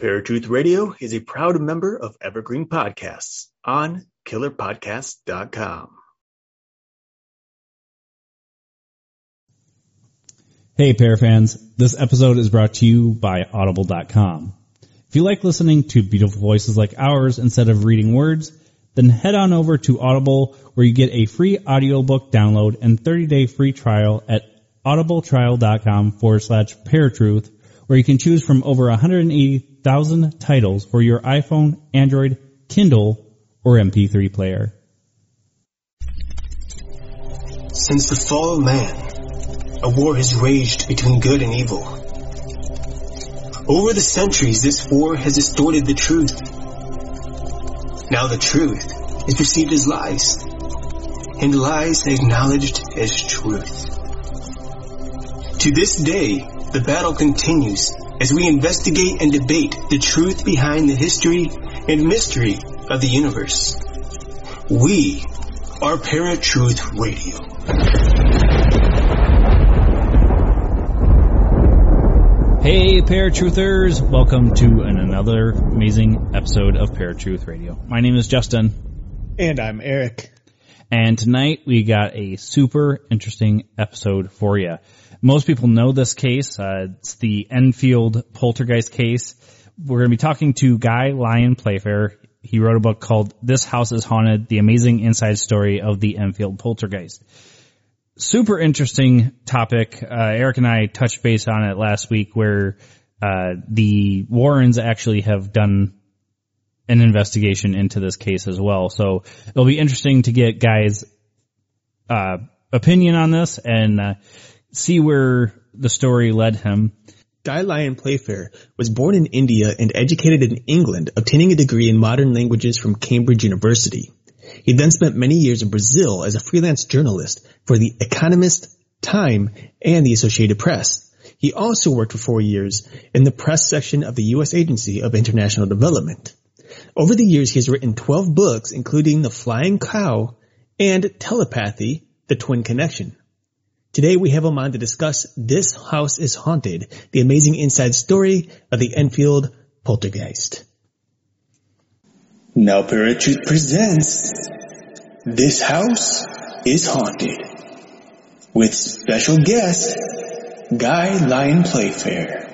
Paratruth Radio is a proud member of Evergreen Podcasts on killerpodcast.com. Hey, Parafans. This episode is brought to you by Audible.com. If you like listening to beautiful voices like ours instead of reading words, then head on over to Audible where you get a free audiobook download and 30-day free trial at audibletrial.com forward slash paratruth where you can choose from over 180,000 titles for your iPhone, Android, Kindle, or MP3 player. Since the fall of man, a war has raged between good and evil. Over the centuries, this war has distorted the truth. Now the truth is perceived as lies, and lies acknowledged as truth. To this day, the battle continues as we investigate and debate the truth behind the history and mystery of the universe. We are Paratruth Radio. Hey, Paratruthers! Welcome to an, another amazing episode of Paratruth Radio. My name is Justin. And I'm Eric. And tonight we got a super interesting episode for you. Most people know this case. Uh, it's the Enfield poltergeist case. We're going to be talking to Guy Lyon Playfair. He wrote a book called This House is Haunted, the amazing inside story of the Enfield poltergeist. Super interesting topic. Uh, Eric and I touched base on it last week where, uh, the Warrens actually have done an investigation into this case as well. So it'll be interesting to get Guy's, uh, opinion on this and, uh, see where the story led him. Guy Lyon Playfair was born in India and educated in England, obtaining a degree in modern languages from Cambridge University. He then spent many years in Brazil as a freelance journalist for The Economist, Time, and the Associated Press. He also worked for four years in the press section of the U.S. Agency of International Development. Over the years, he has written 12 books, including The Flying Cow and Telepathy, The Twin Connection. Today we have him on to discuss This House is Haunted, the amazing inside story of the Enfield poltergeist. Now Paratruth presents This House is Haunted with special guest Guy Lyon Playfair.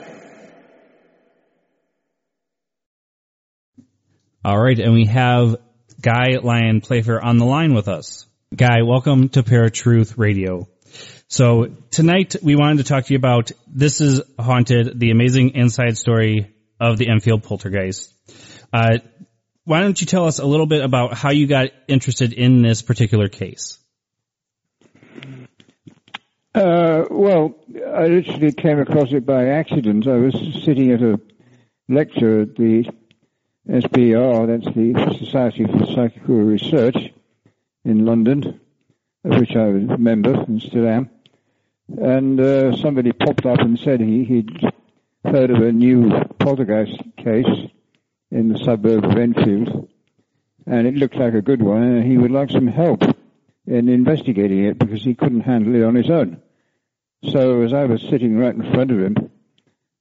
All right, and we have Guy Lyon Playfair on the line with us. Guy, welcome to Paratruth Radio. So tonight we wanted to talk to you about This is Haunted, the amazing inside story of the Enfield poltergeist. Uh, why don't you tell us a little bit about how you got interested in this particular case? Uh, well, I literally came across it by accident. I was sitting at a lecture at the SPR, that's the Society for Psychical Research in London, of which I was a member and still am. And uh, somebody popped up and said he, he'd heard of a new poltergeist case in the suburb of Enfield, and it looked like a good one, and he would like some help in investigating it because he couldn't handle it on his own. So as I was sitting right in front of him,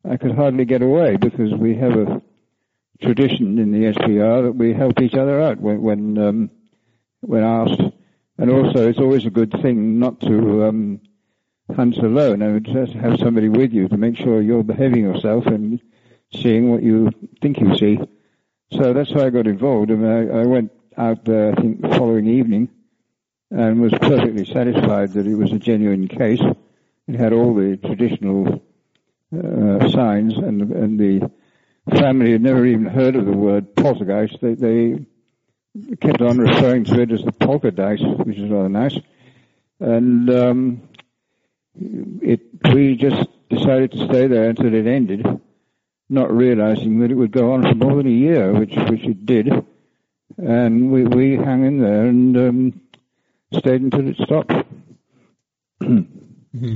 I could hardly get away because we have a tradition in the SPR that we help each other out when when, um, when asked, and also it's always a good thing not to um, hunt alone. I would just have somebody with you to make sure you're behaving yourself and seeing what you think you see. So that's how I got involved, and I, I went out there, I think, the following evening, and was perfectly satisfied that it was a genuine case. It had all the traditional uh, signs, and, and the family had never even heard of the word poltergeist. They, they kept on referring to it as the dice, which is rather nice. And um, it, we just decided to stay there until it ended, not realizing that it would go on for more than a year, which which it did. And we we hung in there and um, stayed until it stopped. mm-hmm.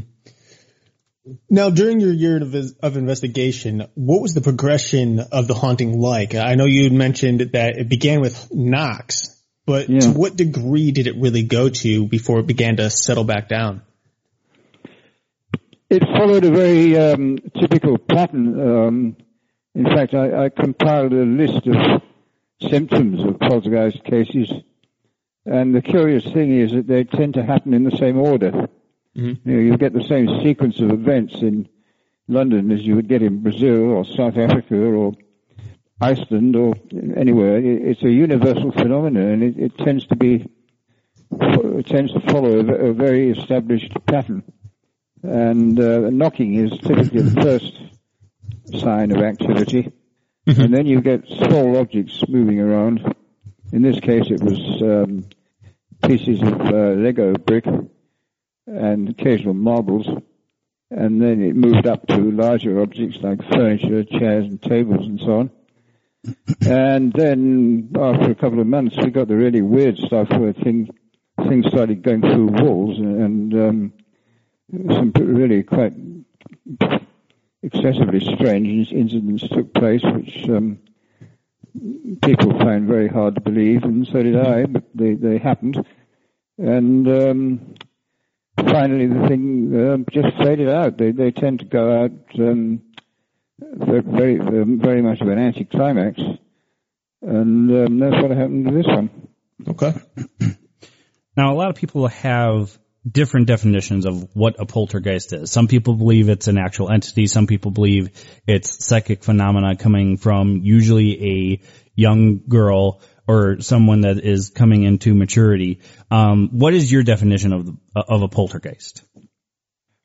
Now, during your year of, of, investigation, what was the progression of the haunting like? I know you mentioned that it began with knocks, but yeah. to what degree did it really go to before it began to settle back down? It followed a very um, typical pattern. Um, In fact, I, I compiled a list of symptoms of poltergeist cases, and the curious thing is that they tend to happen in the same order. Mm-hmm. You, know, you get the same sequence of events in London as you would get in Brazil or South Africa or Iceland or anywhere. It's a universal phenomenon, and it, it tends to be it tends to follow a, a very established pattern. And uh, knocking is typically the first sign of activity, mm-hmm. and then you get small objects moving around. In this case, it was um, pieces of uh, Lego brick and occasional marbles, and then it moved up to larger objects like furniture, chairs, and tables, and so on. And then after a couple of months, we got the really weird stuff where things things started going through walls, and um, some really quite excessively strange incidents took place, which um, people find very hard to believe, and so did I, but they, they happened. And um, finally, the thing uh, just faded out. They they tend to go out um, very very much of an anticlimax, and um, that's what happened to this one. Okay. Now, a lot of people have different definitions of what a poltergeist is. Some people believe it's an actual entity. Some people believe it's psychic phenomena coming from usually a young girl or someone that is coming into maturity. Um, what is your definition of of a poltergeist?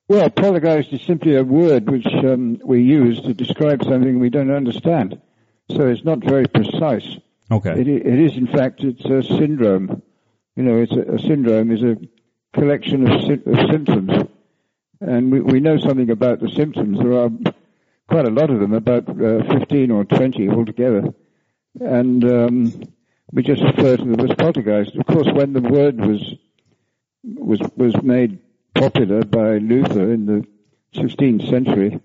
Well, poltergeist is simply a word which um, we use to describe something we don't understand. So it's not very precise. Okay. It, it is, in fact, it's a syndrome. You know, it's a, a syndrome is a collection of, of symptoms, and we, we know something about the symptoms. There are quite a lot of them, about uh, 15 or 20 altogether, and um, we just refer to them as poltergeist. Of course, when the word was was was made popular by Luther in the 16th century,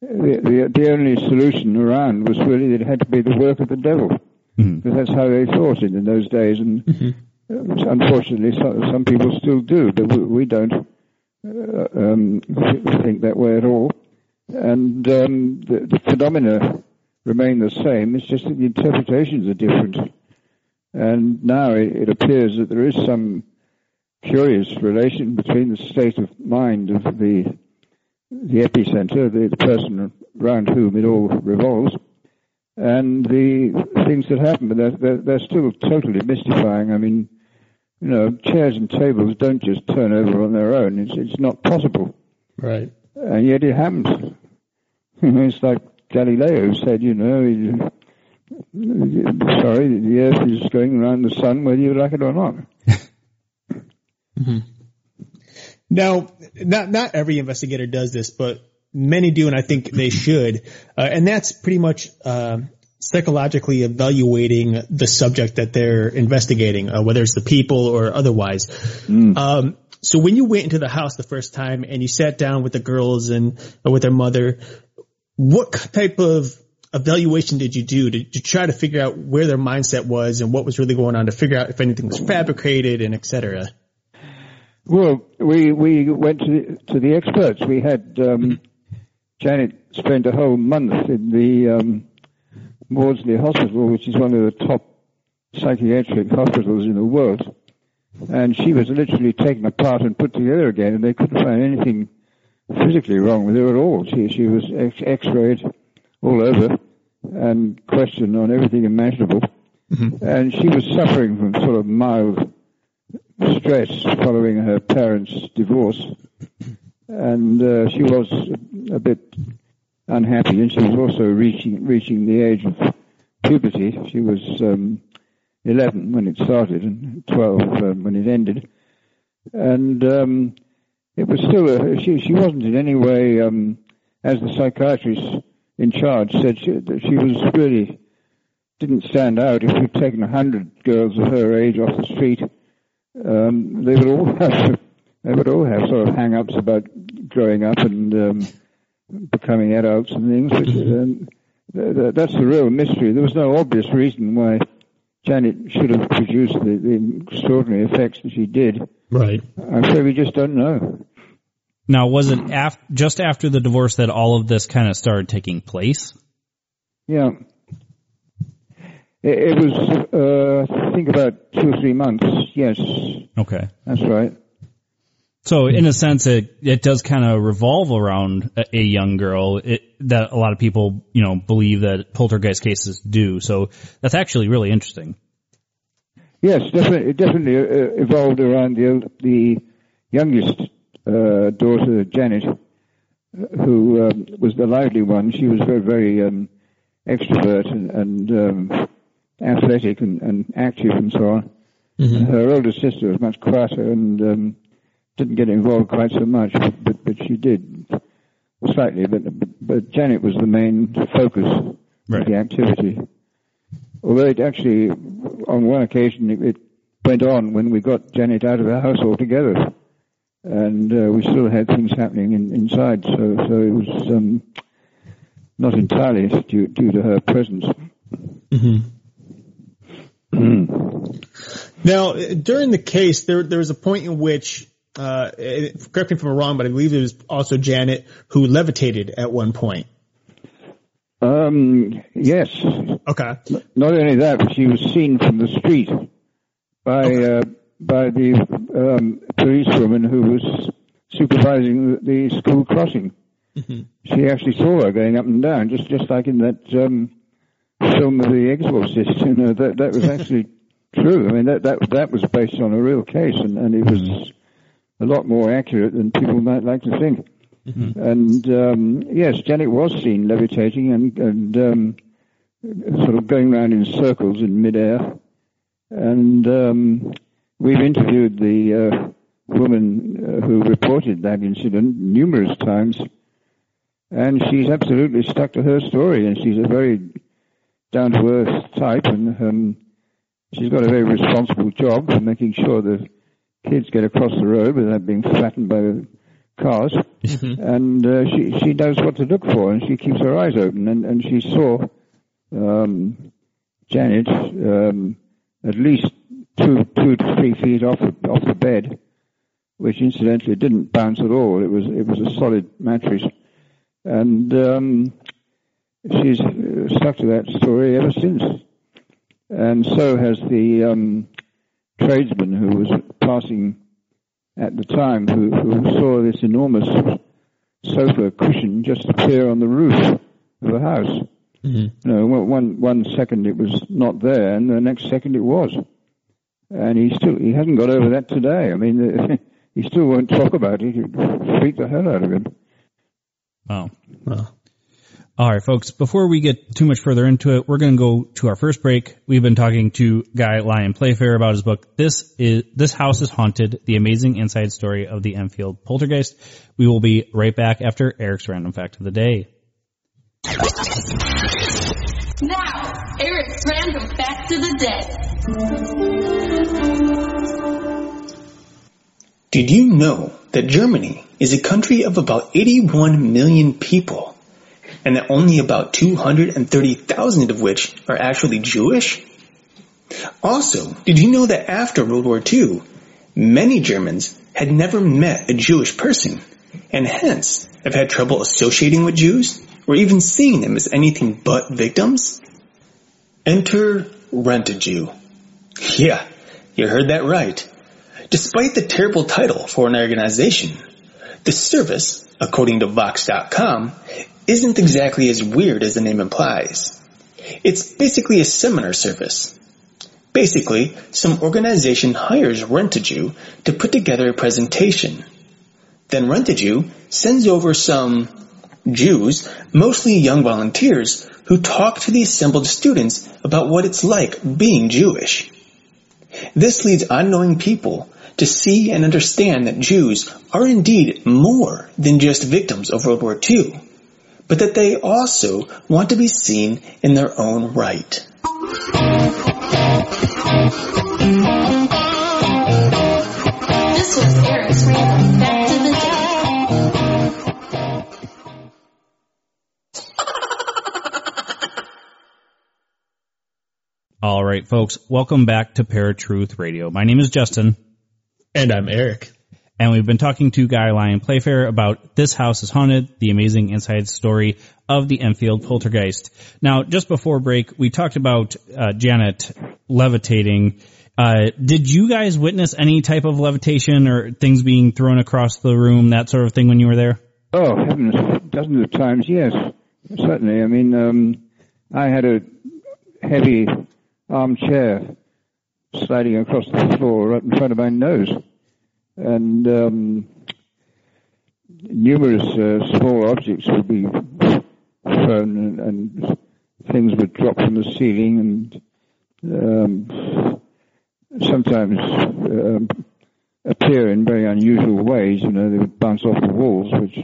the, the, the only solution around was really that it had to be the work of the devil, mm-hmm. because that's how they thought it in those days, and mm-hmm. Unfortunately, some, people still do, but we, we don't uh, um, think that way at all. And um, the, the phenomena remain the same. It's just that the interpretations are different. And now it, it appears that there is some curious relation between the state of mind of the the epicenter, the, the person around whom it all revolves, and the things that happen. But they're, they're, they're, still totally mystifying. I mean, you know, chairs and tables don't just turn over on their own. It's it's not possible. Right. And yet it happens. it's like Galileo said, you know, sorry, the Earth is going around the sun whether you like it or not. mm-hmm. Now, not not every investigator does this, but many do, and I think they should. Uh, and that's pretty much uh, psychologically evaluating the subject that they're investigating, uh, whether it's the people or otherwise. Mm. Um, so when you went into the house the first time and you sat down with the girls and uh, with their mother, what type of evaluation did you do to, to, try to figure out where their mindset was and what was really going on to figure out if anything was fabricated and et cetera? Well, we we went to the, to the experts. We had um, Janet spent a whole month in the um, Maudsley Hospital, which is one of the top psychiatric hospitals in the world, and she was literally taken apart and put together again, and they couldn't find anything physically wrong with her at all. She she was X-rayed all over and questioned on everything imaginable. Mm-hmm. And she was suffering from sort of mild stress following her parents' divorce. And uh, she was a bit unhappy, and she was also reaching reaching the age of puberty. She was um, 11 when it started and 12 um, when it ended. And um, it was still a, she she wasn't in any way um, as the psychiatrist in charge said she, that she was really didn't stand out. If you'd taken a hundred girls of her age off the street, um, they would all have they would all have sort of hang-ups about growing up and um, becoming adults and things. But, um, th- th- that's the real mystery. There was no obvious reason why Janet should have produced the, the extraordinary effects that she did. Right. I'm afraid we just don't know. Now, was it af- just after the divorce that all of this kind of started taking place? Yeah. It, it was, uh, I think, about two or three months. Yes, Okay. that's right. So in a sense, it it does kind of revolve around a, a young girl it, that a lot of people you know believe that poltergeist cases do. So that's actually really interesting. Yes, definitely, it definitely uh, evolved around the the youngest uh, daughter, Janet, who um, was the lively one. She was very, very um, extrovert and, and um, athletic and, and active and so on. Her older sister was much quieter and um, didn't get involved quite so much, but, but, she did slightly. But, but, Janet was the main focus Right. of the activity. Although it actually, on one occasion, it, it went on when we got Janet out of the house altogether, and uh, we still had things happening in, inside. So, so it was um, not entirely due, due to her presence. Now, uh, during the case, there there was a point in which, uh, eh, correct me if I'm wrong, but I believe it was also Janet who levitated at one point. Um, yes, Okay. not only that, but she was seen from the street by uh, by the um, policewoman who was supervising the, school crossing. She actually saw her going up and down, just just like in that um, film of The Exorcist. You know that that was actually true. I mean that that that was based on a real case, and, and it was a lot more accurate than people might like to think. And um, yes, Janet was seen levitating and and um, sort of going around in circles in midair. And um, we've interviewed the uh, woman uh, who reported that incident numerous times, and she's absolutely stuck to her story. And she's a very down to earth type, and um, she's got a very responsible job for making sure that kids get across the road without being flattened by the cars. And uh, she she knows what to look for, and she keeps her eyes open. And, and she saw um, Janet um, at least two two to three feet off the, off the bed, which incidentally didn't bounce at all. It was it was a solid mattress, and um, she's stuck to that story ever since. And so has the um, tradesman who was passing at the time, who, who saw this enormous sofa cushion just appear on the roof of the house. Mm-hmm. You know, one, one one second it was not there, and the next second it was. And he still he hasn't got over that today. I mean, he still won't talk about it. It freaked the hell out of him. Wow. Well, All right, folks, before we get too much further into it, we're going to go to our first break. We've been talking to Guy Lyon Playfair about his book, This is, This House is Haunted, the amazing inside story of the Enfield poltergeist. We will be right back after Eric's random fact of the day. Now, Eric's random fact of the day. Did you know that Germany is a country of about 81 million people and that only about 230,000 of which are actually Jewish? Also, did you know that after World War II, many Germans had never met a Jewish person and hence have had trouble associating with Jews or even seeing them as anything but victims? Enter Rent-A-Jew. Yeah, you heard that right. Despite the terrible title for an organization, the service, according to Vox.com, isn't exactly as weird as the name implies. It's basically a seminar service. Basically, some organization hires Rent-A-Jew to put together a presentation. Then Rent-A-Jew sends over some Jews, mostly young volunteers, who talk to the assembled students about what it's like being Jewish. This leads unknowing people to see and understand that Jews are indeed more than just victims of World War II, but that they also want to be seen in their own right. This was Eric's random fact of the day. All right, folks, welcome back to Paratruth Radio. My name is Justin. and I'm Eric. And we've been talking to Guy Lyon Playfair about This House is Haunted, the amazing inside story of the Enfield poltergeist. Now, just before break, we talked about uh, Janet levitating. Uh, did you guys witness any type of levitation or things being thrown across the room, that sort of thing when you were there? Oh, heavens, dozens of times, yes, certainly. I mean, um, I had a heavy armchair sliding across the floor right in front of my nose. And um, numerous uh, small objects would be thrown and, and things would drop from the ceiling and um, sometimes um, appear in very unusual ways. You know, they would bounce off the walls, which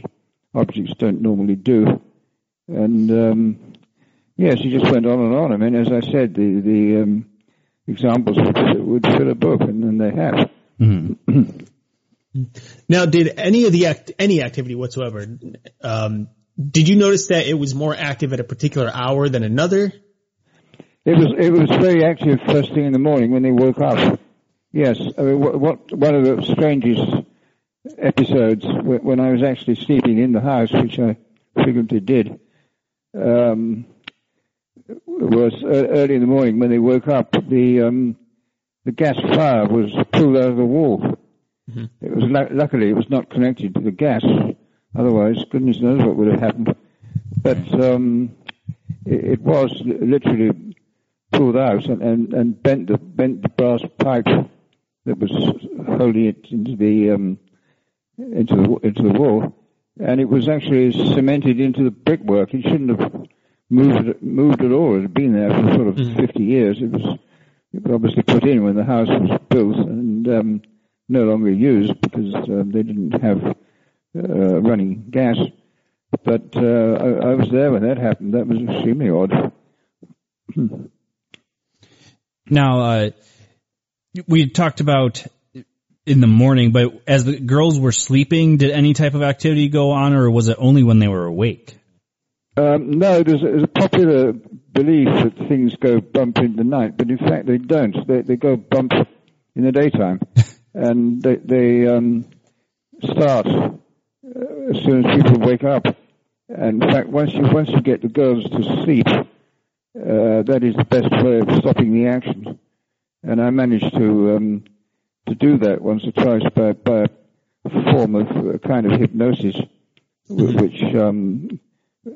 objects don't normally do. And um, yes, he just went on and on. I mean, as I said, the the um, examples would, would fill a book, and, and they have. Now, did any of the act, any activity whatsoever, um, did you notice that it was more active at a particular hour than another? It was it was very active first thing in the morning when they woke up. Yes, I mean, what, what one of the strangest episodes when I was actually sleeping in the house, which I frequently did, um, was early in the morning when they woke up. The um, the gas fire was pulled out of the wall. It was lu- luckily it was not connected to the gas. Otherwise, goodness knows what would have happened. But um, it, it was literally pulled out and, and, and bent the bent the brass pipe that was holding it into the um, into the into the wall, and it was actually cemented into the brickwork. It shouldn't have moved moved at all. It had been there for sort of 50 years. It was, it was obviously put in when the house was built and um, no longer used because um, they didn't have uh, running gas. But uh, I, I was there when that happened. That was extremely odd. Now, uh, we talked about in the morning, but as the girls were sleeping, did any type of activity go on, or was it only when they were awake? Um, no, there's a, there's a popular belief that things go bump in the night, but in fact they don't. They, they go bump in the daytime, and they, they um, start uh, as soon as people wake up. And in fact, once you once you get the girls to sleep, uh, that is the best way of stopping the action. And I managed to um, to do that once or twice by, by a form of a kind of hypnosis, which um, uh,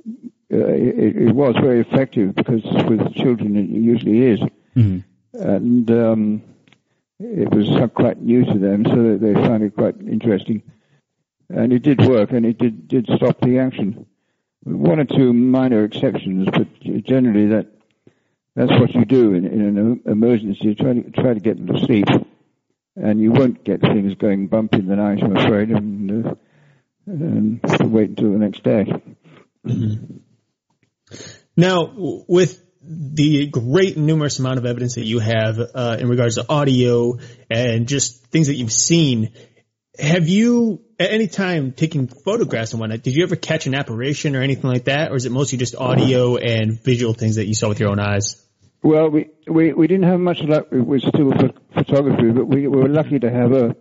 it, it was very effective because with children it usually is, and um, it was quite new to them, so they found it quite interesting. And it did work, and it did did stop the action. One or two minor exceptions, but generally that that's what you do in, in an emergency. You try to try to get them to sleep, and you won't get things going bump in the night, I'm afraid, and, uh, and wait until the next day. Now, with the great numerous amount of evidence that you have uh, in regards to audio and just things that you've seen, have you at any time taking photographs and whatnot? Did you ever catch an apparition or anything like that, or is it mostly just audio and visual things that you saw with your own eyes? Well, we, we, we didn't have much luck with still pho- photography, but we were lucky to have a,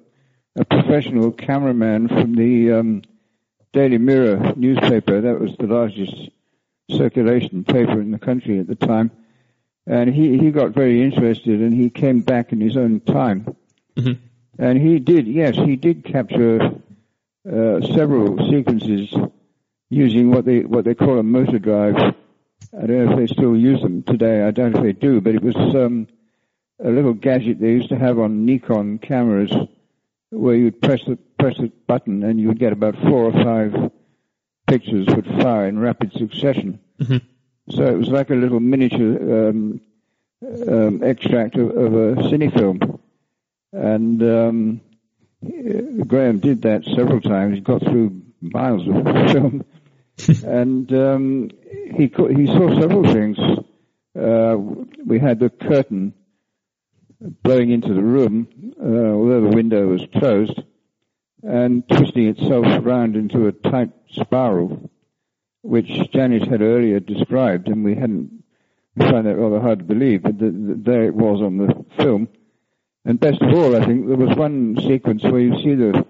a professional cameraman from the um, Daily Mirror newspaper. That was the largest circulation paper in the country at the time. And he, he got very interested and he came back in his own time. And he did, yes, he did capture uh, several sequences using what they what they call a motor drive. I don't know if they still use them today. I don't know if they do, but it was um, a little gadget they used to have on Nikon cameras, where you'd press the press the button and you would get about four or five pictures would fire in rapid succession. So it was like a little miniature um, um, extract of, of a cinefilm. And um, Graham did that several times. He got through miles of film, and um, he co- he saw several things. Uh, we had the curtain blowing into the room, uh, although the window was closed, and twisting itself around into a tight spiral, which Janet had earlier described, and we hadn't. We found that rather hard to believe, but th th there it was on the film. And best of all, I think there was one sequence where you see the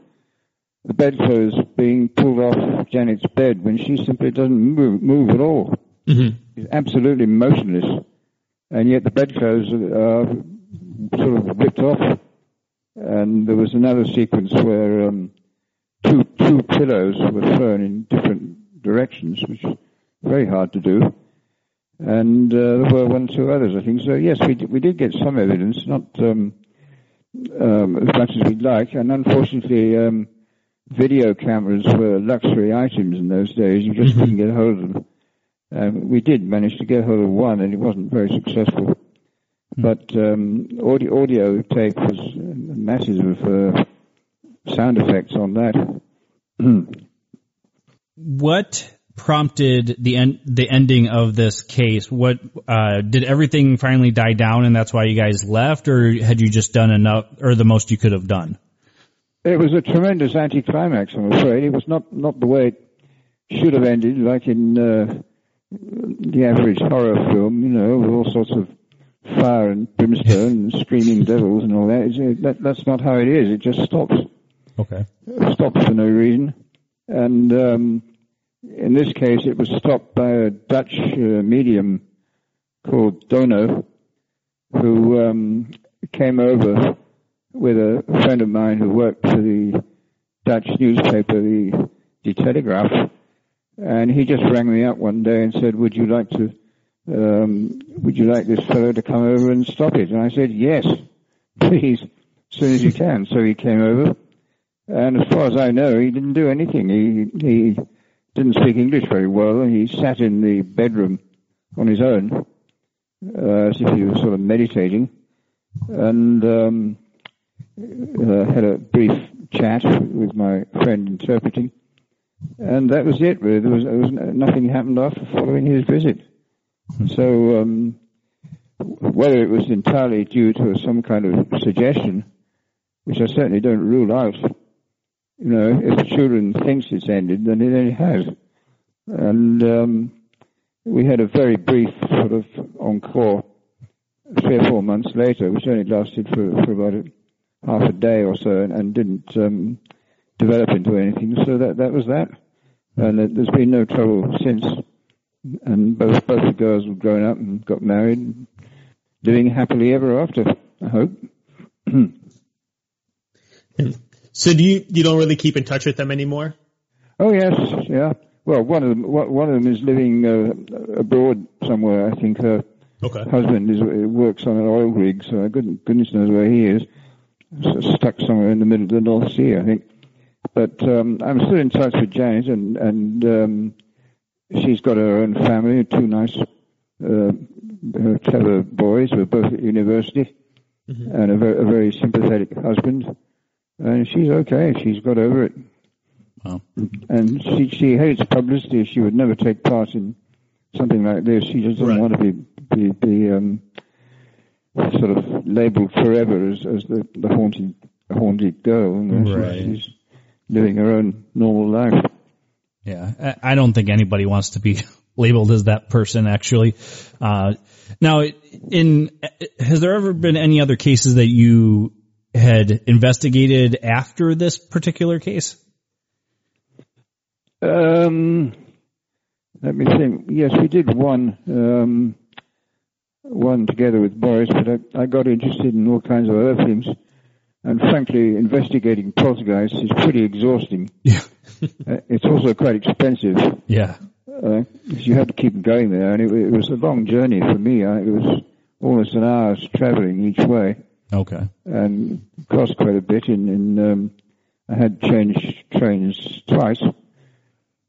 the bedclothes being pulled off Janet's bed when she simply doesn't move, move at all. Mm-hmm. She's absolutely motionless, and yet the bedclothes are sort of ripped off. And there was another sequence where um, two two pillows were thrown in different directions, which is very hard to do. And uh, there were one or two others, I think. So yes, we did, we did get some evidence, not um, um, as much as we'd like, and unfortunately. Um, video cameras were luxury items in those days. You just couldn't get hold of them. Um, we did manage to get hold of one, and it wasn't very successful. But um, audio, audio tape was masses of uh, sound effects on that. What prompted the end, the ending of this case? What uh, did everything finally die down, and that's why you guys left, or had you just done enough, or the most you could have done? It was a tremendous anticlimax, I'm afraid. It was not, not the way it should have ended, like in uh, the average horror film, you know, with all sorts of fire and brimstone and screaming devils and all that. It's, that. That's not how it is. It just stops. Okay. It stops for no reason. And um, in this case, it was stopped by a Dutch uh, medium called Dono, who um, came over with a friend of mine who worked for the Dutch newspaper, the, the Telegraph, and he just rang me up one day and said, "Would you like to, um, would you like this fellow to come over and stop it?" And I said, "Yes, please, as soon as you can." So he came over, and as far as I know, he didn't do anything. He he didn't speak English very well. He sat in the bedroom on his own, uh, as if he was sort of meditating, and. Um, uh, had a brief chat with my friend interpreting, and that was it. Really, there was, there was nothing happened after following his visit. So, um, whether it was entirely due to some kind of suggestion, which I certainly don't rule out, you know, if the children thinks it's ended, then it, it has. And um, we had a very brief sort of encore three or four months later, which only lasted for, for about a, half a day or so and, and didn't um, develop into anything. So that that was that, and there's been no trouble since. And both both the girls have grown up and got married, and living happily ever after. I hope. So do you you don't really keep in touch with them anymore? Oh yes, yeah. Well, one of them one of them is living uh, abroad somewhere. I think her Okay. husband is works on an oil rig, so goodness, goodness knows where he is. So stuck somewhere in the middle of the North Sea, I think. But um, I'm still in touch with Janet, and and um, she's got her own family, two nice, uh, clever boys who are both at university, and a very, a very sympathetic husband. And she's okay. She's got over it. Wow. And she she hates publicity. She would never take part in something like this. She just doesn't Right. want to be be, be um, sort of labelled forever as, as the, the haunted haunted girl. You know, Right. She's living her own normal life. Yeah, I don't think anybody wants to be labeled as that person. Actually, uh, now, in has there ever been any other cases that you had investigated after this particular case? Um, let me think. Yes, we did one, um, one together with Maurice, but I, I got interested in all kinds of other things. And frankly, investigating poltergeists is pretty exhausting. Yeah, it's also quite expensive. yeah, Uh, you had to keep going there, and it, it was a long journey for me. I, it was almost an hour's traveling each way, okay, and cost quite a bit. In, in um, I had changed trains twice,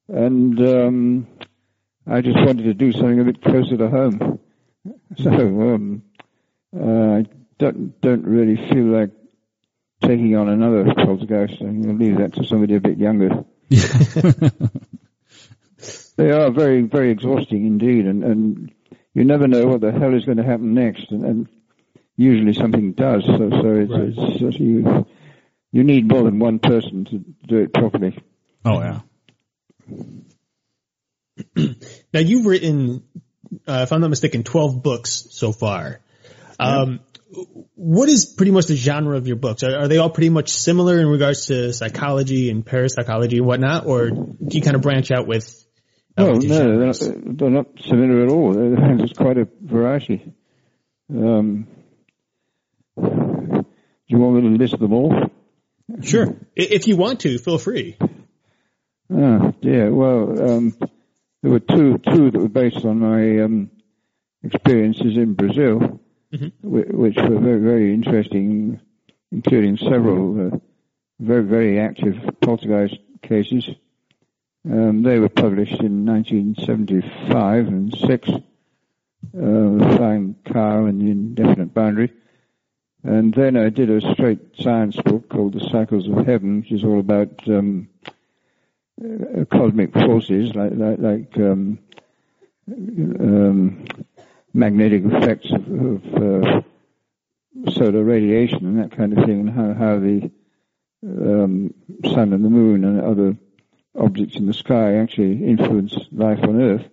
and um, I just wanted to do something a bit closer to home. So um, uh, I don't don't really feel like taking on another poltergeist. I'm going to leave that to somebody a bit younger. They are very, very exhausting indeed, and, and you never know what the hell is going to happen next, and, and usually something does. So, so it's, Right. it's, it's you you need more than one person to do it properly. oh yeah, Now you've written, uh, if I'm not mistaken, 12 books so far. Um, what is pretty much the genre of your books? Are, are, they all pretty much similar in regards to psychology and parapsychology and whatnot, or do you kind of branch out with? Oh no, they're not, they're not, similar at all. There's quite a variety. Um, do you want me to list them all? Sure. If you want to, feel free. Ah, yeah. Well, um, there were two two that were based on my um, experiences in Brazil mm-hmm. which were very, very interesting, including several uh, very, very active poltergeist cases. Um, they were published in 1975 and 6, uh, The Flying Cow and the Indefinite Boundary. And then I did a straight science book called The Cycles of Heaven, which is all about um, uh, cosmic forces like, like, like um, um, magnetic effects of, of uh, solar radiation and that kind of thing, and how, how the um, sun and the moon and other objects in the sky actually influence life on Earth.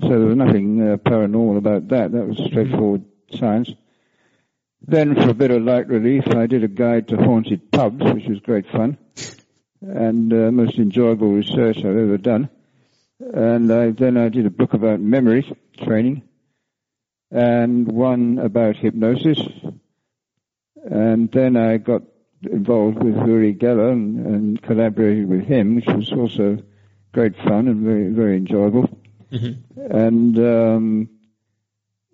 So there was nothing uh, paranormal about that. That was straightforward science. Then, for a bit of light relief, I did a guide to haunted pubs, which was great fun and uh, most enjoyable research I've ever done. And I, then I did a book about memory training and one about hypnosis. And then I got involved with Uri Geller and, and collaborated with him, which was also great fun and very, very enjoyable. Mm-hmm. And um,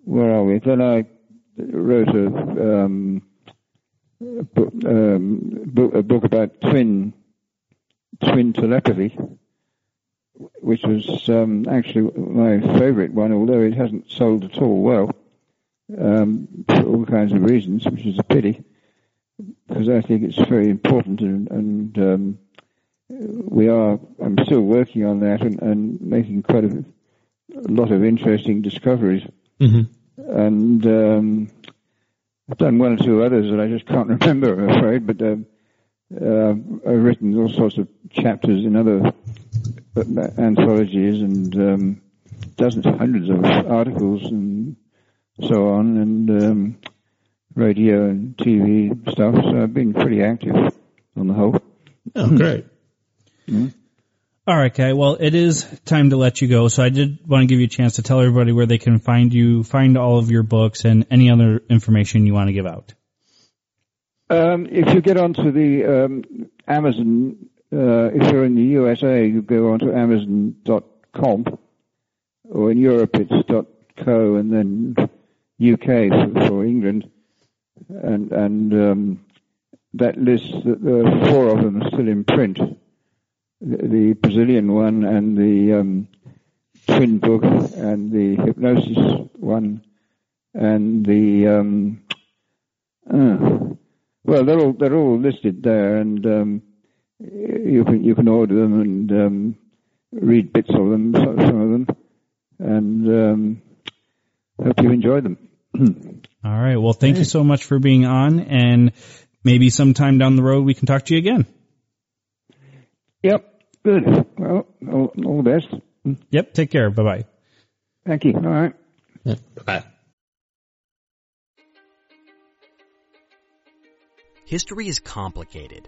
where are we? Then I wrote a, um, a, book, um, book, a book about twin twin telepathy, which was um, actually my favourite one, although it hasn't sold at all well um, for all kinds of reasons, which is a pity, because I think it's very important and, and um, we are. I'm still working on that and, and making quite a, a, lot of interesting discoveries, mm-hmm. and um, I've done one or two others that I just can't remember. I'm afraid, but. Um, uh, I've written all sorts of chapters in other anthologies and um, dozens, hundreds of articles and so on, and um, radio and TV stuff. So I've been pretty active on the whole. Oh, great. Mm-hmm. All right, Guy. Well, it is time to let you go. So I did want to give you a chance to tell everybody where they can find you, find all of your books, and any other information you want to give out. Um, if you get onto the um, Amazon, uh, if you're in the USA, you go onto Amazon.com, or in Europe it's .co, and then UK for, for England, and and um, that list, the four of them are still in print. The, the Brazilian one and the um, twin book and the hypnosis one and the um, uh, well, they're all they're all listed there, and um, you can you can order them and um, read bits of them, some of them, and um, hope you enjoy them. all right. Well, thank you so much for being on, and maybe sometime down the road we can talk to you again. Yep. Good. Well, all, all the best. Yep. Take care. Bye bye. Thank you. All right. Bye bye. History is complicated.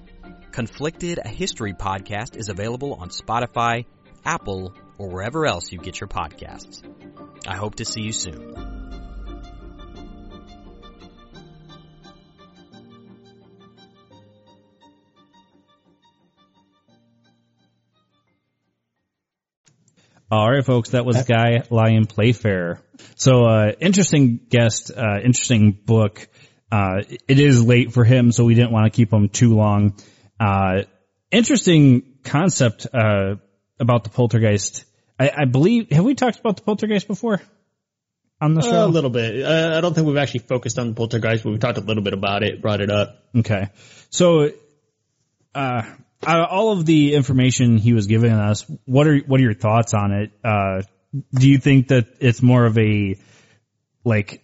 Conflicted, a history podcast, is available on Spotify, Apple, or wherever else you get your podcasts. I hope to see you soon. All right, folks, that was Guy Lyon Playfair. So, uh, interesting guest, uh, interesting book. Uh, it is late for him, so we didn't want to keep him too long. Uh, interesting concept, uh, about the poltergeist. I, I believe, have we talked about the poltergeist before on the show? A little bit. Uh, I don't think we've actually focused on the poltergeist, but we talked a little bit about it, brought it up. Okay. So, uh, out of all of the information he was giving us, what are what are your thoughts on it? Uh, do you think that it's more of a like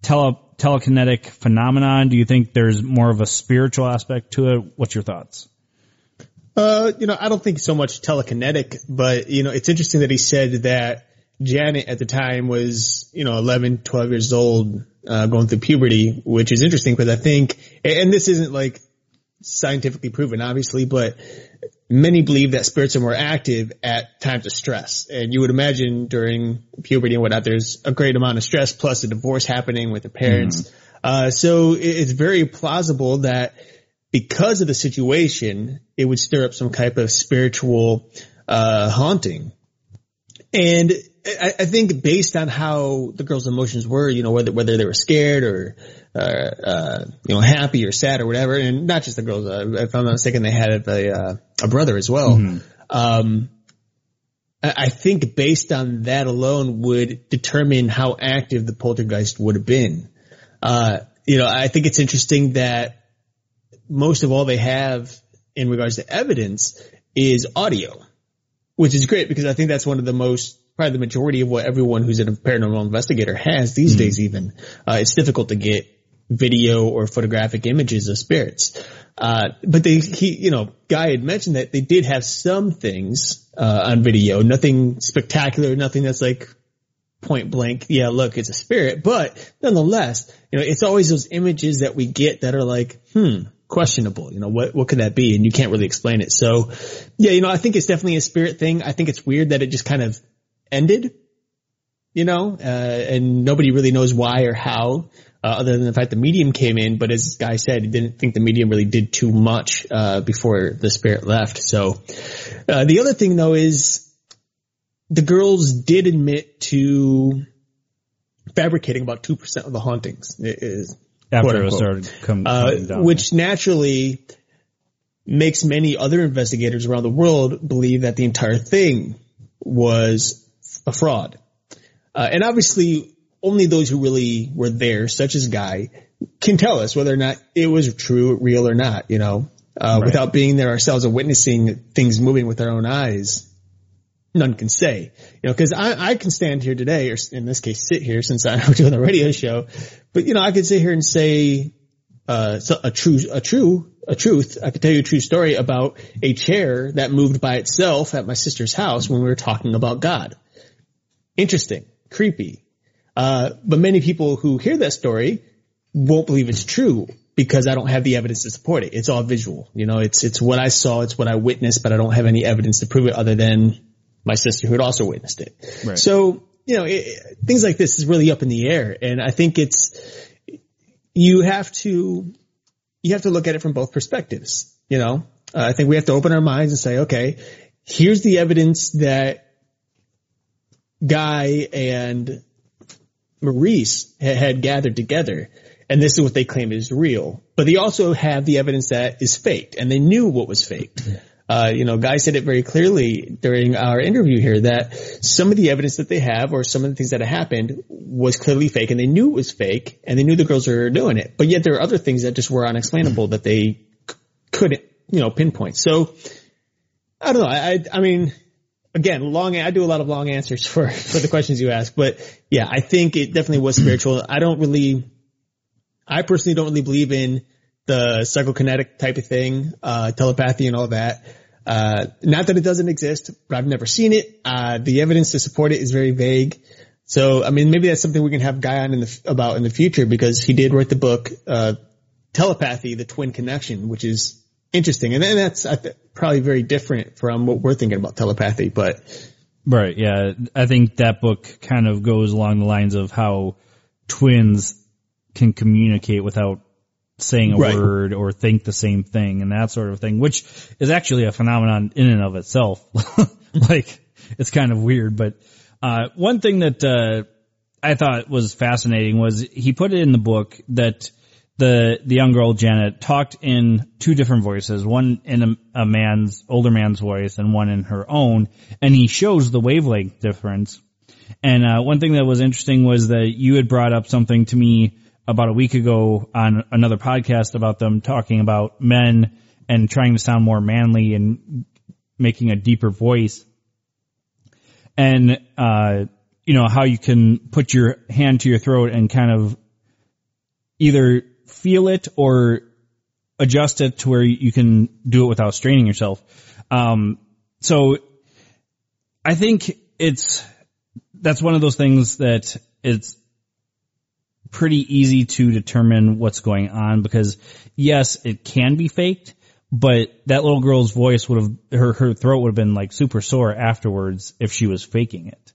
tele telekinetic phenomenon? Do you think there's more of a spiritual aspect to it? What's your thoughts? Uh, you know, I don't think so much telekinetic, but you know, it's interesting that he said that Janet at the time was, you know, 11, 12 years old, uh, going through puberty, which is interesting because I think, and this isn't like scientifically proven, obviously, but many believe that spirits are more active at times of stress. And you would imagine during puberty and whatnot, there's a great amount of stress plus a divorce happening with the parents. Uh, so it's very plausible that because of the situation, it would stir up some type of spiritual, uh, haunting. And I, I think based on how the girls' emotions were, you know, whether whether they were scared or uh, uh, you know happy or sad or whatever, and not just the girls. Uh, if I'm not mistaken, they had a uh, a brother as well. Um, I think based on that alone would determine how active the poltergeist would have been. Uh, you know, I think it's interesting that most of all they have in regards to evidence is audio which is great because I think that's one of the most probably the majority of what everyone who's a paranormal investigator has these days. Even uh, it's difficult to get video or photographic images of spirits. Uh, but they, he, you know, Guy had mentioned that they did have some things uh, on video, nothing spectacular, nothing that's like point blank. Yeah, look, it's a spirit, but nonetheless, you know, it's always those images that we get that are like, hmm, questionable. You know, what what could that be? And you can't really explain it. So, yeah, you know, I think it's definitely a spirit thing. I think it's weird that it just kind of ended. You know, uh, and nobody really knows why or how, uh, other than the fact the medium came in. But as this guy said, he didn't think the medium really did too much uh, before the spirit left. So, uh, the other thing though is the girls did admit to fabricating about two percent of the hauntings. Is After it started Uh, coming down. which naturally makes many other investigators around the world believe that the entire thing was a fraud. Uh, and obviously only those who really were there, such as Guy, can tell us whether or not it was true, real or not, you know, uh, without being there ourselves and witnessing things moving with our own eyes. None can say, you know, cause I, I can stand here today, or in this case sit here since I'm doing a radio show, but you know, I could sit here and say, uh, so- a true, a true, a truth. I could tell you a true story about a chair that moved by itself at my sister's house when we were talking about God. Interesting, creepy. Uh, but many people who hear that story won't believe it's true because I don't have the evidence to support it. It's all visual. You know, it's, it's what I saw, it's what I witnessed, but I don't have any evidence to prove it other than my sister who had also witnessed it. Right. So, you know, it, things like this is really up in the air. And I think it's, you have to, you have to look at it from both perspectives. You know, uh, I think we have to open our minds and say, okay, here's the evidence that Guy and Maurice ha- had gathered together. And this is what they claim is real. But they also have the evidence that is faked and they knew what was faked. Uh, you know, Guy said it very clearly during our interview here that some of the evidence that they have or some of the things that have happened was clearly fake and they knew it was fake and they knew the girls were doing it. But yet there are other things that just were unexplainable that they c- couldn't, you know, pinpoint. So I don't know. I, I, I mean, again, long, I do a lot of long answers for, for the questions you ask, but yeah, I think it definitely was spiritual. I don't really, I personally don't really believe in the psychokinetic type of thing, uh, telepathy and all that. Uh, not that it doesn't exist, but I've never seen it. Uh, the evidence to support it is very vague. So, I mean, maybe that's something we can have Guy on in the, about in the future because he did write the book, uh, Telepathy, the Twin Connection, which is interesting. And then that's I th- probably very different from what we're thinking about telepathy, but Right. Yeah. I think that book kind of goes along the lines of how twins can communicate without saying a Right. word or think the same thing and that sort of thing, which is actually a phenomenon in and of itself. like it's kind of weird. But uh, one thing that uh, I thought was fascinating was he put it in the book that the the young girl Janet talked in two different voices, one in a, a man's older man's voice and one in her own, and he shows the wavelength difference. And uh, one thing that was interesting was that you had brought up something to me about a week ago on another podcast about them talking about men and trying to sound more manly and making a deeper voice. And, uh, you know, how you can put your hand to your throat and kind of either feel it or adjust it to where you can do it without straining yourself. Um, so I think it's, that's one of those things that it's pretty easy to determine what's going on because yes, it can be faked, but that little girl's voice would have, her, her throat would have been like super sore afterwards if she was faking it.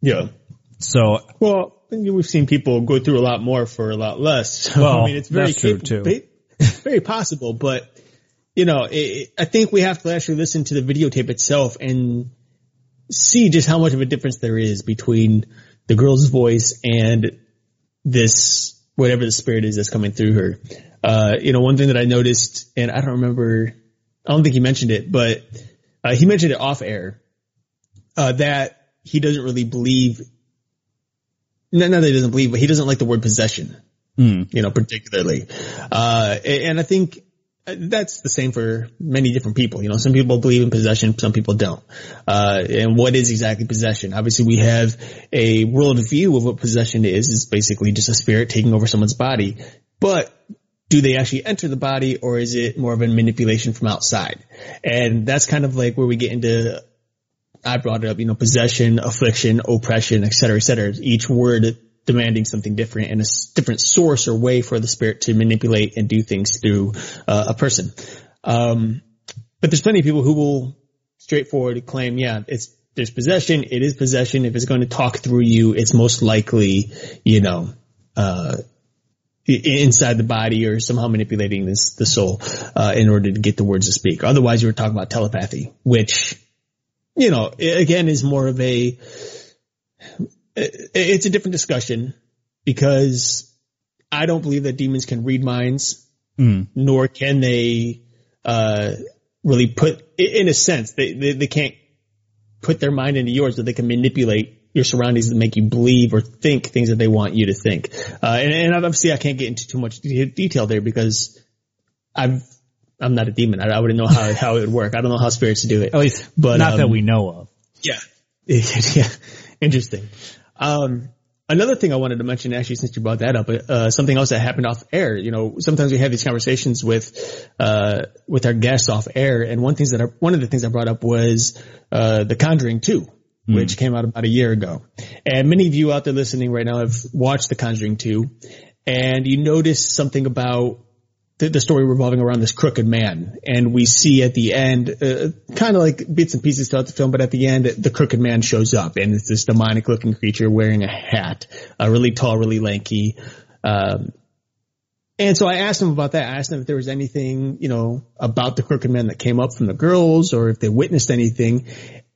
Yeah. So, Well, we've seen people go through a lot more for a lot less. So, Well, I mean, it's very that's true, capable- very possible, but you know, it- I think we have to actually listen to the videotape itself and see just how much of a difference there is between the girl's voice and this whatever the spirit is that's coming through her. Uh, you know, one thing that I noticed, and I don't remember, I don't think he mentioned it, but uh, he mentioned it off air uh, that he doesn't really believe. Not, that he doesn't believe, but he doesn't like the word possession. You know, particularly, uh, and I think that's the same for many different people. You know, some people believe in possession, some people don't. Uh, and what is exactly possession? Obviously, we have a world view of what possession is. It's basically just a spirit taking over someone's body. But do they actually enter the body or is it more of a manipulation from outside? And that's kind of like where we get into, I brought it up, you know, possession, affliction, oppression, et cetera, et cetera. Each word demanding something different and a different source or way for the spirit to manipulate and do things through uh, a person. Um, but there's plenty of people who will straightforward claim, yeah, it's there's possession. It is possession. If it's going to talk through you, it's most likely, you know, uh, inside the body or somehow manipulating this the soul uh, in order to get the words to speak. Otherwise, you were talking about telepathy, which you know again is more of a it's a different discussion because I don't believe that demons can read minds, nor can they uh, really put in a sense they, they they can't put their mind into yours, but they can manipulate your surroundings to make you believe or think things that they want you to think. Uh, and, and obviously I can't get into too much de- detail there because I've, I'm not a demon. I, I wouldn't know how, how it would work. I don't know how spirits do it. at least But, not that um, we know of. Yeah. yeah. Interesting. Um, another thing I wanted to mention actually since you brought that up, uh, something else that happened off air, you know, sometimes we have these conversations with, uh, with our guests off air. And one things that I, one of the things I brought up was, uh, The Conjuring 2. Which came out about a year ago. And many of you out there listening right now have watched The Conjuring 2 and you notice something about the, the story revolving around this crooked man. And we see at the end, uh, kind of like bits and pieces throughout the film, but at the end, the crooked man shows up and it's this demonic looking creature wearing a hat, uh, really tall, really lanky. Um, and so I asked him about that. I asked him if there was anything, you know, about the crooked man that came up from the girls or if they witnessed anything.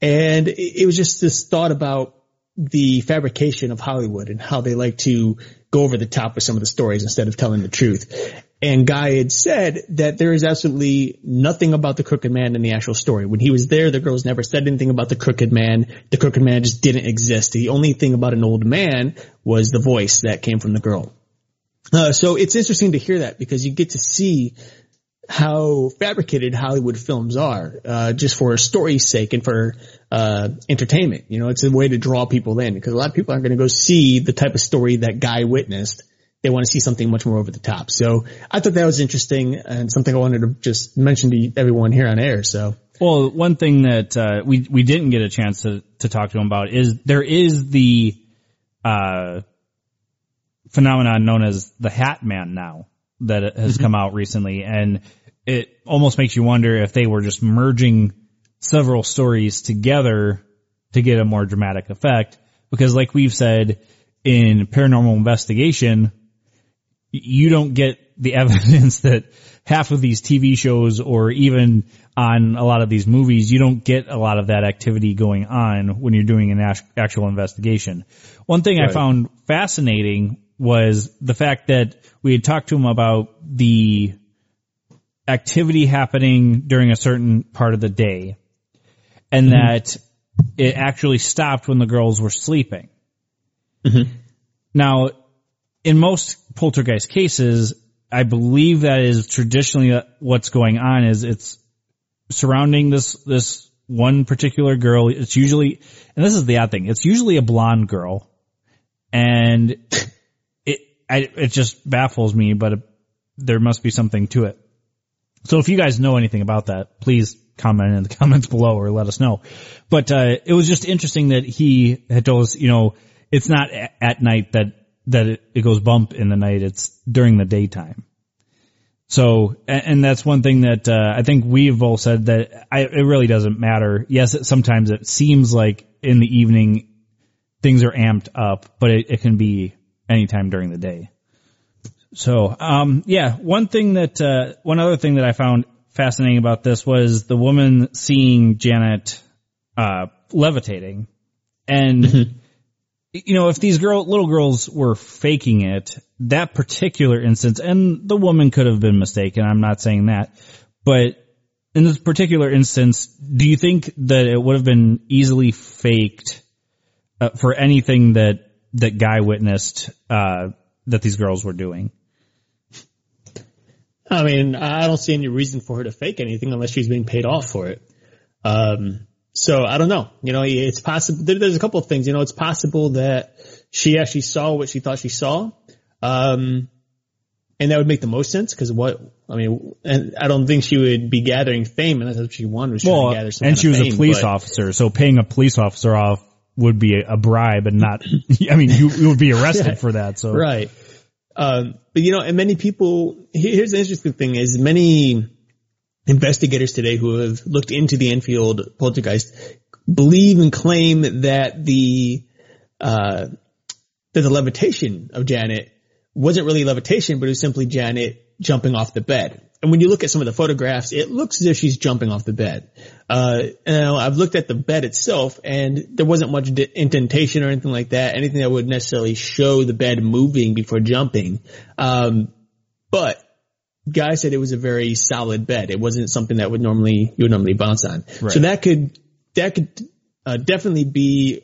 And it, it was just this thought about the fabrication of Hollywood and how they like to go over the top with some of the stories instead of telling the truth. And Guy had said that there is absolutely nothing about the crooked man in the actual story. When he was there, the girls never said anything about the crooked man. The crooked man just didn't exist. The only thing about an old man was the voice that came from the girl. Uh, so it's interesting to hear that because you get to see how fabricated Hollywood films are, uh, just for story's sake and for, uh, entertainment. You know, it's a way to draw people in because a lot of people aren't going to go see the type of story that guy witnessed. They want to see something much more over the top. So I thought that was interesting and something I wanted to just mention to everyone here on air. So Well, one thing that uh, we we didn't get a chance to to talk to him about is there is the uh, phenomenon known as the Hat Man now that has come out recently, and it almost makes you wonder if they were just merging several stories together to get a more dramatic effect. Because, like we've said in Paranormal Investigation, you don't get the evidence that half of these TV shows or even on a lot of these movies, you don't get a lot of that activity going on when you're doing an actual investigation. One thing right. I found fascinating was the fact that we had talked to him about the activity happening during a certain part of the day and mm-hmm. that it actually stopped when the girls were sleeping. Mm-hmm. Now, in most poltergeist cases, I believe that is traditionally what's going on is it's surrounding this, this one particular girl. It's usually, and this is the odd thing, it's usually a blonde girl. And it, I, it just baffles me, but it, there must be something to it. So if you guys know anything about that, please comment in the comments below or let us know. But, uh, it was just interesting that he had told us, you know, it's not at night that, that it, it goes bump in the night. It's during the daytime. So, and that's one thing that uh, I think we've all said that I, it really doesn't matter. Yes, it, sometimes it seems like in the evening things are amped up, but it, it can be anytime during the day. So, um, yeah, one thing that uh, one other thing that I found fascinating about this was the woman seeing Janet uh, levitating, and you know, if these girl, little girls were faking it, that particular instance, and the woman could have been mistaken, I'm not saying that, but in this particular instance, do you think that it would have been easily faked uh, for anything that, that guy witnessed, uh, that these girls were doing? I mean, I don't see any reason for her to fake anything unless she's being paid off for it. Um, so I don't know. You know, it's possible. There's a couple of things. You know, it's possible that she actually saw what she thought she saw. Um, and that would make the most sense because what I mean, and I don't think she would be gathering fame unless that's what she wanted. Was well, gather some and she was fame, a police but, officer, so paying a police officer off would be a bribe and not. I mean, you, you would be arrested for that. So right. Um, but you know, and many people. Here's the interesting thing: is many investigators today who have looked into the Enfield poltergeist believe and claim that the uh, that the levitation of Janet wasn't really levitation, but it was simply Janet jumping off the bed. And when you look at some of the photographs, it looks as if she's jumping off the bed. Uh, and I've looked at the bed itself, and there wasn't much indentation or anything like that, anything that would necessarily show the bed moving before jumping. Um, but guy said it was a very solid bed. It wasn't something that would normally you would normally bounce on. Right. So that could that could uh, definitely be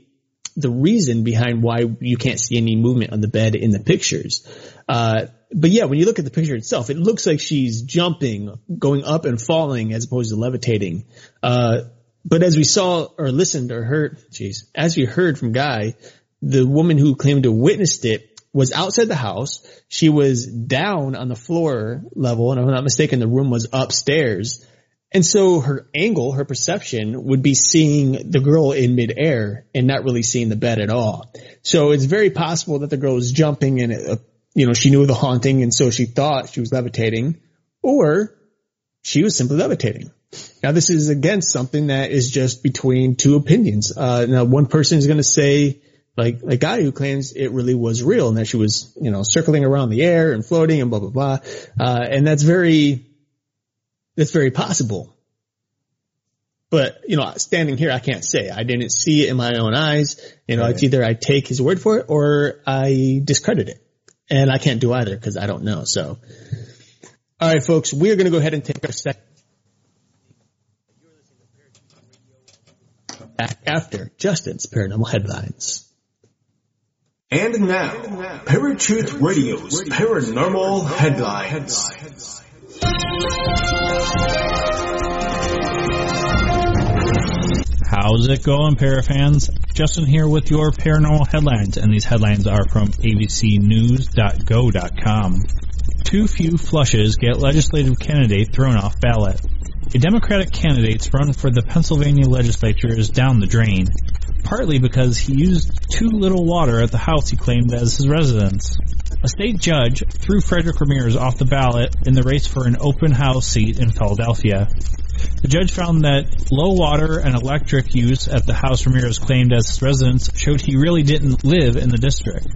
the reason behind why you can't see any movement on the bed in the pictures. Uh, but yeah, when you look at the picture itself, it looks like she's jumping, going up and falling as opposed to levitating. Uh, but as we saw or listened or heard, jeez, as we heard from Guy, the woman who claimed to witnessed it was outside the house. She was down on the floor level, and if I'm not mistaken, the room was upstairs. And so her angle, her perception would be seeing the girl in midair and not really seeing the bed at all. So it's very possible that the girl was jumping and, uh, you know, she knew the haunting and so she thought she was levitating or she was simply levitating. Now this is again something that is just between two opinions. Uh, now one person is going to say like a guy who claims it really was real and that she was, you know, circling around the air and floating and blah, blah, blah. Uh, and that's very, that's very possible. But, you know, standing here, I can't say. I didn't see it in my own eyes. You know, right. it's either I take his word for it or I discredit it. And I can't do either because I don't know. So, all right, folks, we're going to go ahead and take our second. Back after Justin's paranormal headlines. And now, Paratruth Radio's Paranormal Headlines. How's it going, Parafans? Justin here with your paranormal headlines, and these headlines are from abcnews.go.com. Too few flushes get legislative candidate thrown off ballot. A Democratic candidate's run for the Pennsylvania legislature is down the drain partly because he used too little water at the house he claimed as his residence. A state judge threw Frederick Ramirez off the ballot in the race for an open house seat in Philadelphia. The judge found that low water and electric use at the house Ramirez claimed as his residence showed he really didn't live in the district.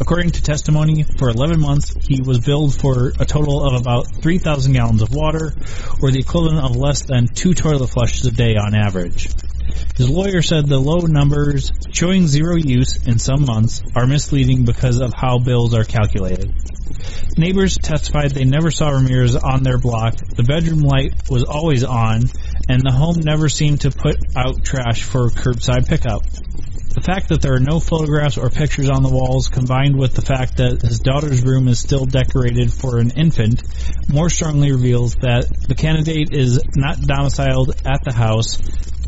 According to testimony, for 11 months he was billed for a total of about 3,000 gallons of water, or the equivalent of less than two toilet flushes a day on average. His lawyer said the low numbers showing zero use in some months are misleading because of how bills are calculated. Neighbors testified they never saw Ramirez on their block, the bedroom light was always on, and the home never seemed to put out trash for curbside pickup. The fact that there are no photographs or pictures on the walls, combined with the fact that his daughter's room is still decorated for an infant, more strongly reveals that the candidate is not domiciled at the house,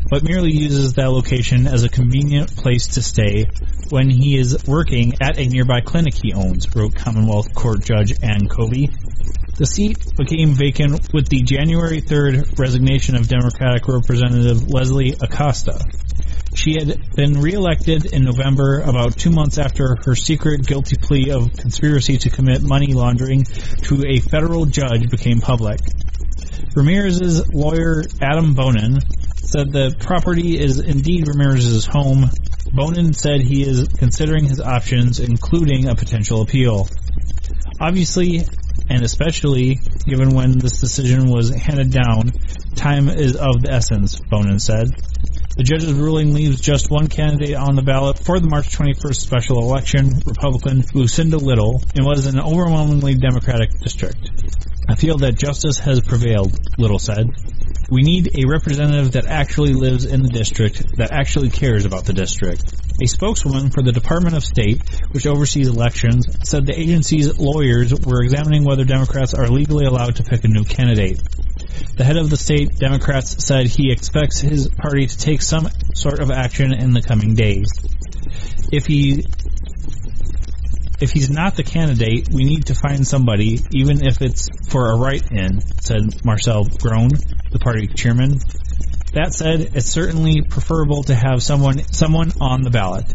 but merely uses that location as a convenient place to stay when he is working at a nearby clinic he owns, wrote Commonwealth Court Judge Anne Covey. The seat became vacant with the January 3rd resignation of Democratic Representative Leslie Acosta. She had been reelected in November, about two months after her secret guilty plea of conspiracy to commit money laundering to a federal judge became public. Ramirez's lawyer, Adam Bonin, said the property is indeed Ramirez's home. Bonin said he is considering his options, including a potential appeal. Obviously, and especially given when this decision was handed down, time is of the essence, Bonin said. The judge's ruling leaves just one candidate on the ballot for the March 21st special election, Republican Lucinda Little, in what is an overwhelmingly Democratic district. I feel that justice has prevailed, Little said. We need a representative that actually lives in the district, that actually cares about the district. A spokeswoman for the Department of State, which oversees elections, said the agency's lawyers were examining whether Democrats are legally allowed to pick a new candidate. The head of the state Democrats said he expects his party to take some sort of action in the coming days. If he if he's not the candidate, we need to find somebody, even if it's for a write-in, said Marcel Groen, the party chairman. That said, it's certainly preferable to have someone someone on the ballot.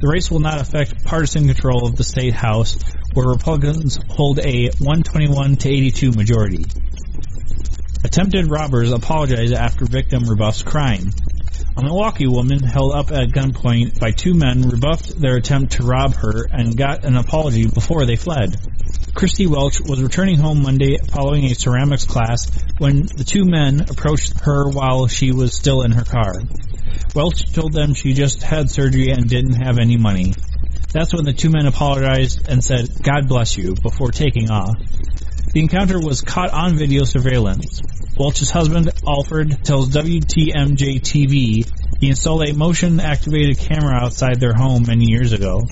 The race will not affect partisan control of the state house, where Republicans hold a 121 to 82 majority. Attempted robbers apologize after victim rebuffs crime. A Milwaukee woman held up at gunpoint by two men rebuffed their attempt to rob her and got an apology before they fled. Christy Welch was returning home Monday following a ceramics class when the two men approached her while she was still in her car. Welch told them she just had surgery and didn't have any money. That's when the two men apologized and said, God bless you, before taking off. The encounter was caught on video surveillance. Welch's husband, Alfred, tells WTMJ TV he installed a motion activated camera outside their home many years ago.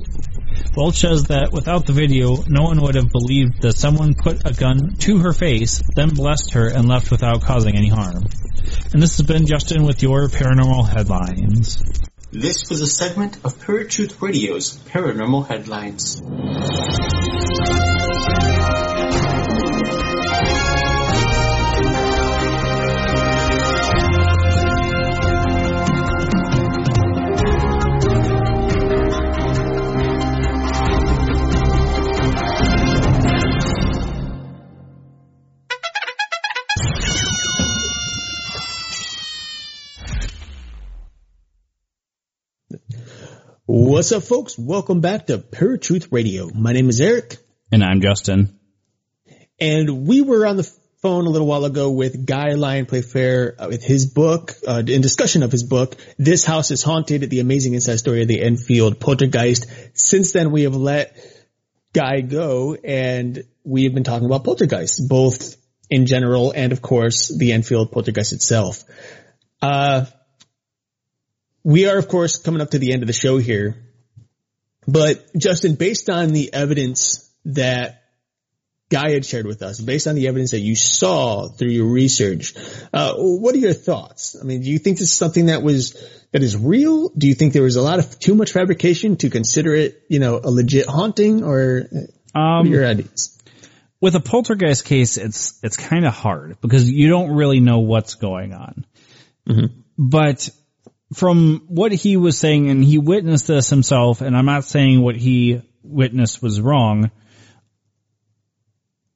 Welch says that without the video, no one would have believed that someone put a gun to her face, then blessed her and left without causing any harm. And this has been Justin with your paranormal headlines. This was a segment of Paratruth Radio's Paranormal Headlines. What's up, folks? Welcome back to Paratruth Radio. My name is Eric, And I'm Justin. and we were on the phone a little while ago with Guy Lyon Playfair uh, with his book, uh, in discussion of his book, This House is Haunted, the amazing inside story of the Enfield Poltergeist. Since then, we have let Guy go, and we have been talking about poltergeists, both in general and, of course, the Enfield Poltergeist itself. Uh, we are, of course, coming up to the end of the show here. But Justin, based on the evidence that Guy had shared with us, based on the evidence that you saw through your research, uh, what are your thoughts? I mean, do you think this is something that was that is real? Do you think there was a lot of too much fabrication to consider it, you know, a legit haunting, or Um, your ideas? with a poltergeist case, it's it's kind of hard because you don't really know what's going on. But from what he was saying, and he witnessed this himself, and I'm not saying what he witnessed was wrong.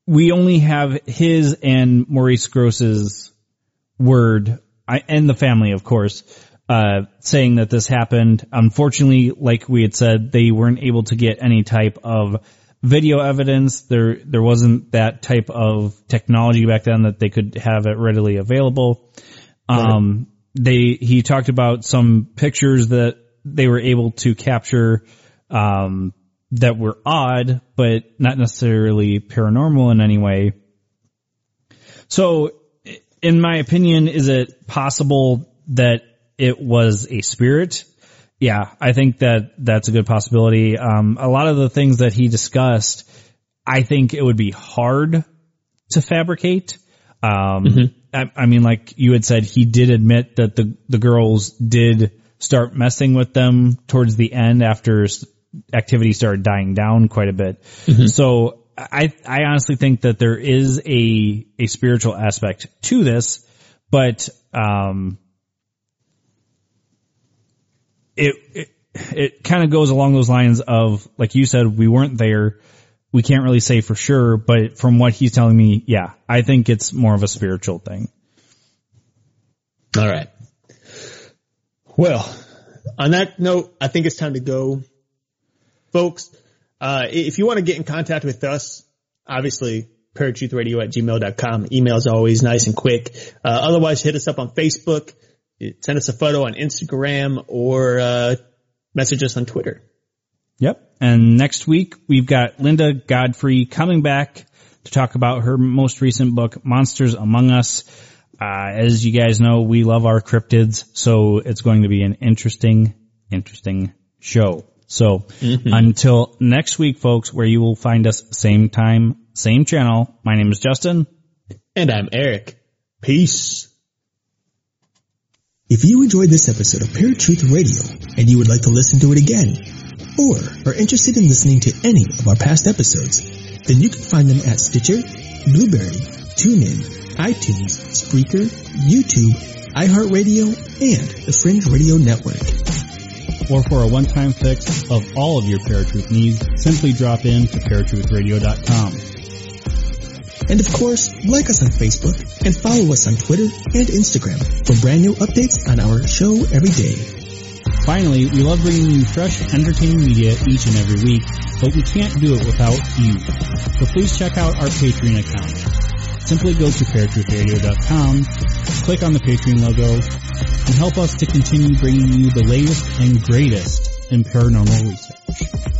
We only have his and Maurice Grosse's word, I, and the family, of course, uh, saying that this happened. Unfortunately, like we had said, they weren't able to get any type of video evidence. There, there wasn't that type of technology back then that they could have it readily available. Um, they, he talked about some pictures that they were able to capture, um, that were odd, but not necessarily paranormal in any way. So, in my opinion, is it possible that it was a spirit? Yeah, I think that that's a good possibility. Um, a lot of the things that he discussed, I think it would be hard to fabricate. Um, I, I mean, like you had said, he did admit that the, the girls did start messing with them towards the end after activity started dying down quite a bit. So I, I honestly think that there is a, a spiritual aspect to this, but, um, it, it, it kind of goes along those lines of, like you said, we weren't there. We can't really say for sure, but from what he's telling me, yeah, I think it's more of a spiritual thing. All right. Well, on that note, I think it's time to go. Folks, uh, if you want to get in contact with us, obviously, paratruthradio at gmail.com. Email is always nice and quick. Uh, otherwise, hit us up on Facebook, send us a photo on Instagram, or uh, message us on Twitter. Yep. And next week we've got Linda Godfrey coming back to talk about her most recent book, Monsters Among Us. Uh, as you guys know, we love our cryptids, so it's going to be an interesting, interesting show. So until next week, folks, where you will find us same time, same channel. My name is Justin. And I'm Eric. Peace. If you enjoyed this episode of Paratruth Radio and you would like to listen to it again, or are interested in listening to any of our past episodes, then you can find them at Stitcher, Blubrry, TuneIn, iTunes, Spreaker, YouTube, iHeartRadio, and the Fringe Radio Network. Or for a one-time fix of all of your Paratruth needs, simply drop in to paratruthradio.com. And of course, like us on Facebook and follow us on Twitter and Instagram for brand new updates on our show every day. Finally, we love bringing you fresh, entertaining media each and every week, but we can't do it without you. So please check out our Patreon account. Simply go to paratruthradio.com, click on the Patreon logo, and help us to continue bringing you the latest and greatest in paranormal research.